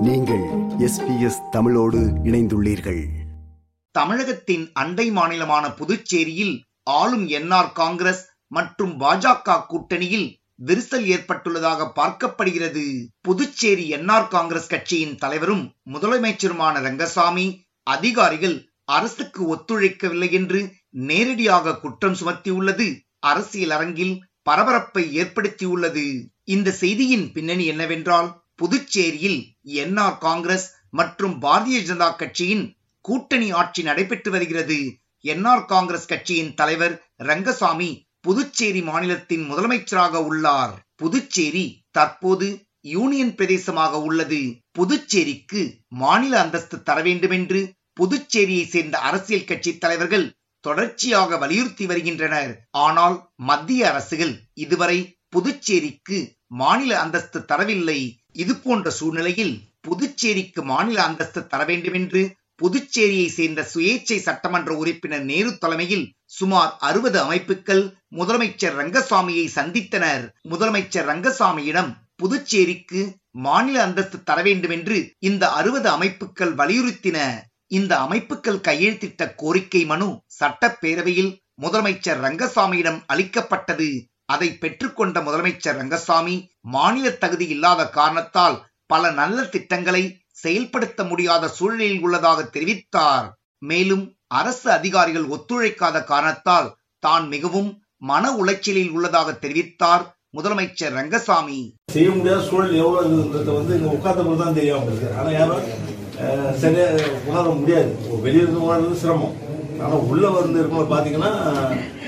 நீங்கள் எஸ்பிஎஸ் தமிழோடு இணைந்துள்ளீர்கள். தமிழகத்தின் அண்டை மாநிலமான புதுச்சேரியில் ஆளும் என்ஆர் காங்கிரஸ் மற்றும் பாஜக கூட்டணியில் விரிசல் ஏற்பட்டுள்ளதாக பார்க்கப்படுகிறது. புதுச்சேரி என்ஆர் காங்கிரஸ் கட்சியின் தலைவரும் முதலமைச்சருமான ரங்கசாமி அதிகாரிகள் அரசுக்கு ஒத்துழைக்கவில்லை என்று நேரடியாக குற்றம் சுமத்தியுள்ளது. அரசியல் அரங்கில் பரபரப்பை ஏற்படுத்தியுள்ளது. இந்த செய்தியின் பின்னணி என்னவென்றால் புதுச்சேரியில் என்ஆர் காங்கிரஸ் மற்றும் பாரதிய ஜனதா கட்சியின் கூட்டணி ஆட்சி நடைபெற்று வருகிறது. என்ஆர் காங்கிரஸ் கட்சியின் தலைவர் ரங்கசாமி புதுச்சேரி மாநிலத்தின் முதலமைச்சராக உள்ளார். புதுச்சேரி தற்போது யூனியன் பிரதேசமாக உள்ளது. புதுச்சேரிக்கு மாநில அந்தஸ்து தர வேண்டும் என்று புதுச்சேரியை சேர்ந்த அரசியல் கட்சி தலைவர்கள் தொடர்ச்சியாக வலியுறுத்தி வருகின்றனர். ஆனால் மத்திய அரசுகள் இதுவரை புதுச்சேரிக்கு மாநில அந்தஸ்து தரவில்லை. இது போன்ற சூழ்நிலையில் புதுச்சேரிக்கு மாநில அந்தஸ்து தர வேண்டும் என்று புதுச்சேரியை சேர்ந்த சுயேட்சை சட்டமன்ற உறுப்பினர் நேரு தலைமையில் சுமார் அறுபது அமைப்புகள் முதலமைச்சர் ரங்கசாமியை சந்தித்தனர். முதலமைச்சர் ரங்கசாமியிடம் புதுச்சேரிக்கு மாநில அந்தஸ்து தர வேண்டும் என்று இந்த அறுபது அமைப்புகள் வலியுறுத்தின. இந்த அமைப்புகள் கையெழுத்திட்ட கோரிக்கை மனு சட்டப்பேரவையில் முதலமைச்சர் ரங்கசாமியிடம் அளிக்கப்பட்டது. அதை பெற்றுக்கொண்ட முதலமைச்சர் ரங்கசாமி மாநில தகுதி இல்லாத காரணத்தால் பல நல்ல திட்டங்களை செயல்படுத்த முடியாத சூழ்நிலையில் உள்ளதாக தெரிவித்தார். மேலும் அரசு அதிகாரிகள் ஒத்துழைக்காத காரணத்தால் தான் மிகவும் மன உளைச்சலில் உள்ளதாக தெரிவித்தார் முதலமைச்சர் ரங்கசாமி. செய்ய முடியாத சூழல் எவ்வளவு இருக்குன்றத வந்து இங்க உட்கார்ந்த தான் தெரியும் அவங்களுக்கு ஆனா யாரும் சரியா உணர முடியாது. வெளியே இருந்து உணர்றது சிரமம். ஆனா உள்ள வந்து இருக்கவங்க பாத்தீங்கன்னா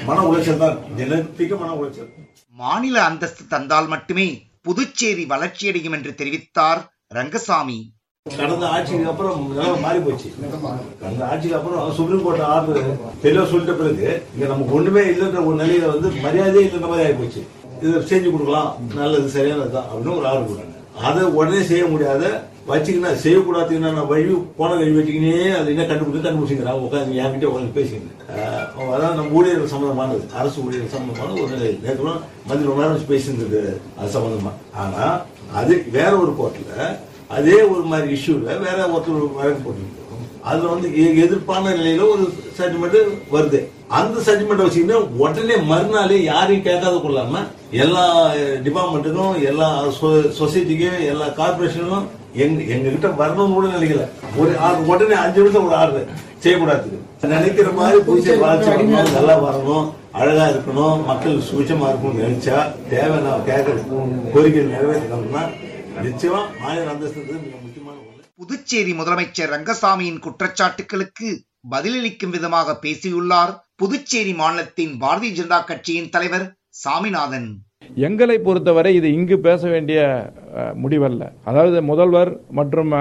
மன உளைச்சல் தான். தினத்திக்கு மன உளைச்சல். மாநில அந்தஸ்து தந்தால் மட்டுமே புதுச்சேரி வளர்ச்சியடையும் என்று தெரிவித்தார் ரங்கசாமி. கடந்த ஆட்சிக்கு அப்புறம் மாறி போச்சு. கடந்த ஆட்சிக்கு அப்புறம் சுப்ரீம் கோர்ட் ஆர்டர் தெளிவா சொல்லிட்ட பிறகு இங்க நமக்கு ஒண்ணுமே இல்லைன்ற ஒரு நிலையில வந்து மரியாதையே இல்லைன்ற மாதிரி ஆகி போச்சு. இதை செஞ்சு கொடுக்கலாம் நல்லது சரியானதுதான் அப்படின்னு ஒரு ஆர்டர் போட்டாங்க. அதை உடனே செய்ய முடியாத வச்சுக்கினா செய்யக்கூடாதுன்னா நான் வழி போன கழி வச்சுக்கினே அது என்ன கண்டுபிடிச்சு கண்டுபிடிச்சிங்கிறாங்க உட்காந்து என்கிட்ட உட்காந்து பேசிக்கிறேன் அதான் நம்ம ஊழியர்கள் சம்மந்தமானது அரசு ஊழியர்கள் சம்மந்தமான ஒரு நிலை. நேற்று மந்திரி ரொம்ப நேரம் வச்சு பேசியிருந்தது அது சம்மந்தமா ஆனா அது வேற ஒரு கோர்ட்ல அதே ஒரு மாதிரி இஷ்யூல வேற ஒருத்தர் வழக்கு போட்டிருந்தது அதுல வந்து எதிர்ப்பான நிலையில ஒரு சர்டிமெண்ட் வருது. அந்த சர்டிமெண்ட் வச்சுக்கிட்டு உடனே மறுநாளே யாரையும் கேட்காத கொள்ளாம எல்லா டிபார்ட்மெண்ட்டுக்கும் எல்லா சொசைட்டிக்கும் எல்லா கார்பரேஷனுக்கும் எங்க எங்க கிட்ட வரணும்னு கூட நினைக்கல. ஒரு ஆ- உடனே அஞ்சு நிமிஷம் ஒரு ஆறு செய்யக்கூடாது. நினைக்கிற மாதிரி புதுச்சேரி வளர்ச்சி நல்லா வரணும் அழகா இருக்கணும் மக்கள் சுபிச்சமா இருக்கணும்னு நினைச்சா தேவை நான் கேட்கற கோரிக்கை நிறைவேற்றணும்னா நிச்சயமா மாநில அந்தஸ்து மிக முக்கியமான புதுச்சேரி முதலமைச்சர் ரங்கசாமியின் குற்றச்சாட்டுகளுக்கு பதிலளிக்கும் விதமாக பேசியுள்ளார் புதுச்சேரி மாநிலத்தின் பாரதிய ஜனதா கட்சியின் தலைவர் சாமிநாதன். எங்களை பொறுத்தவரை இது இங்கு பேச வேண்டிய முடிவல்ல. அதாவது முதல்வர் மற்றும்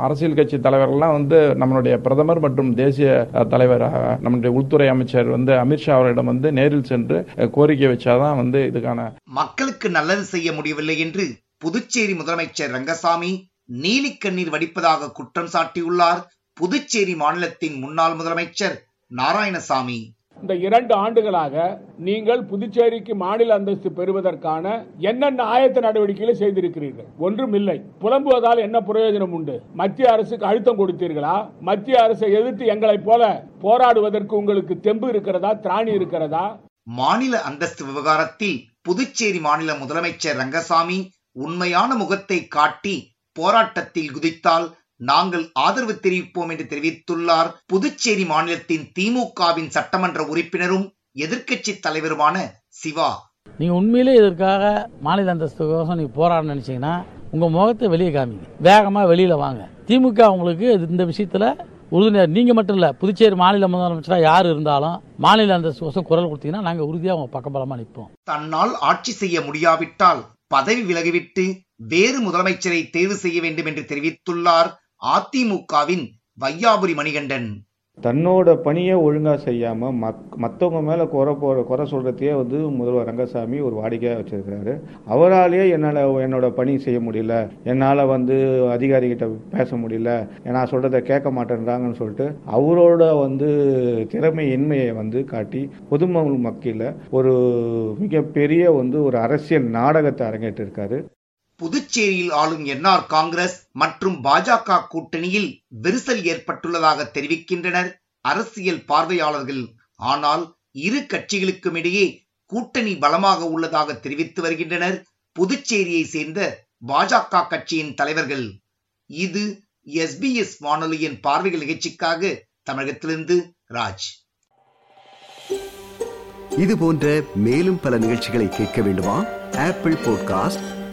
அரசியல் கட்சி தலைவர்கள்லாம் வந்து நம்மளுடைய பிரதமர் மற்றும் தேசிய தலைவர் நம்முடைய உள்துறை அமைச்சர் வந்து அமித்ஷா அவரிடம் வந்து நேரில் சென்று கோரிக்கை வச்சாதான் வந்து இதுக்கான மக்களுக்கு நல்லது செய்ய முடியவில்லை என்று புதுச்சேரி முதலமைச்சர் ரங்கசாமி நீலிக்கண்ணீர் வடிப்பதாக குற்றம் சாட்டியுள்ளார் புதுச்சேரி மாநிலத்தின் முன்னாள் முதலமைச்சர் நாராயணசாமி. இந்த இரண்டு ஆண்டுகளாக நீங்கள் புதுச்சேரிக்கு மாநில அந்தஸ்து பெறுவதற்கான என்னென்ன ஆயத்த நடவடிக்கைகளை செய்திருக்கிறீர்கள்? ஒன்றும் இல்லை. புலம்புவதால் என்ன பிரயோஜனம் உண்டு? மத்திய அரசுக்கு அழுத்தம் கொடுத்தீர்களா? மத்திய அரசை எதிர்த்து எங்களைப் போல போராடுவதற்கு உங்களுக்கு தெம்பு இருக்கிறதா? திராணி இருக்கிறதா? மாநில அந்தஸ்து விவகாரத்தில் புதுச்சேரி மாநில முதலமைச்சர் ரங்கசாமி உண்மையான முகத்தை காட்டி போராட்டத்தில் குதித்தால் நாங்கள் ஆதரவு தெரிவிப்போம் என்று தெரிவித்துள்ளார் புதுச்சேரி மாநிலத்தின் திமுகவின் சட்டமன்ற உறுப்பினரும் எதிர்க்கட்சி தலைவருமான சிவா. நீங்கள் உண்மையிலே இதற்காக மாநில அந்தஸ்துக்கோசம் நீங்கள் போராட நினைச்சீங்கன்னா உங்கள் முகத்தை வெளியே காமிங்க. வேகமாக வெளியில் வாங்க. திமுக உங்களுக்கு இந்த விஷயத்தில் உறுதுணையாக நீங்கள் மட்டும் இல்லை புதுச்சேரி மாநில முதலமைச்சராக யார் இருந்தாலும் மாநில அந்தஸ்துக்கோசம் குரல் கொடுத்தீங்கன்னா நாங்கள் உறுதியாக உங்கள் பக்கபலமாக நிற்போம். தன்னால் ஆட்சி செய்ய முடியாவிட்டால் பதவி விலகிவிட்டு வேறு முதலமைச்சரை தேர்வு செய்ய வேண்டும் என்று தெரிவித்துள்ளார் அதிமுகவின் வையாபுரி மணிகண்டன். தன்னோட பணியை ஒழுங்காக செய்யாமல் மக் மற்றவங்க மேலே குறை போகிற குறை சொல்கிறதையே வந்து முதல்வர் ரங்கசாமி ஒரு வாடிக்கையாக வச்சுருக்கிறாரு. அவராலேயே என்னால் என்னோட பணி செய்ய முடியல. என்னால் வந்து அதிகாரிகிட்ட பேச முடியல. நான் சொல்கிறத கேட்க மாட்டேன்றாங்கன்னு சொல்லிட்டு அவரோட வந்து திறமை இன்மையை வந்து காட்டி பொதுமக்கள் மத்தியில் ஒரு மிகப்பெரிய வந்து ஒரு அரசியல் நாடகத்தை அரங்கேற்றிருக்காரு. புதுச்சேரியில் ஆளும் என்ஆர் காங்கிரஸ் மற்றும் பாஜக கூட்டணியில் விரிசல் ஏற்பட்டுள்ளதாக தெரிவிக்கின்றனர் அரசியல் பார்வையாளர்கள். ஆனால் இரு கட்சிகளுக்கும் இடையே கூட்டணி பலமாக உள்ளதாக தெரிவித்து வருகின்றனர் புதுச்சேரியை சேர்ந்த பாஜக கட்சியின் தலைவர்கள். இது எஸ்பிஎஸ் வானொலியின் பார்வைகள் நிகழ்ச்சிக்காக தமிழகத்திலிருந்து ராஜ். இது போன்ற மேலும் பல நிகழ்ச்சிகளை கேட்க வேண்டுமா? Apple podcast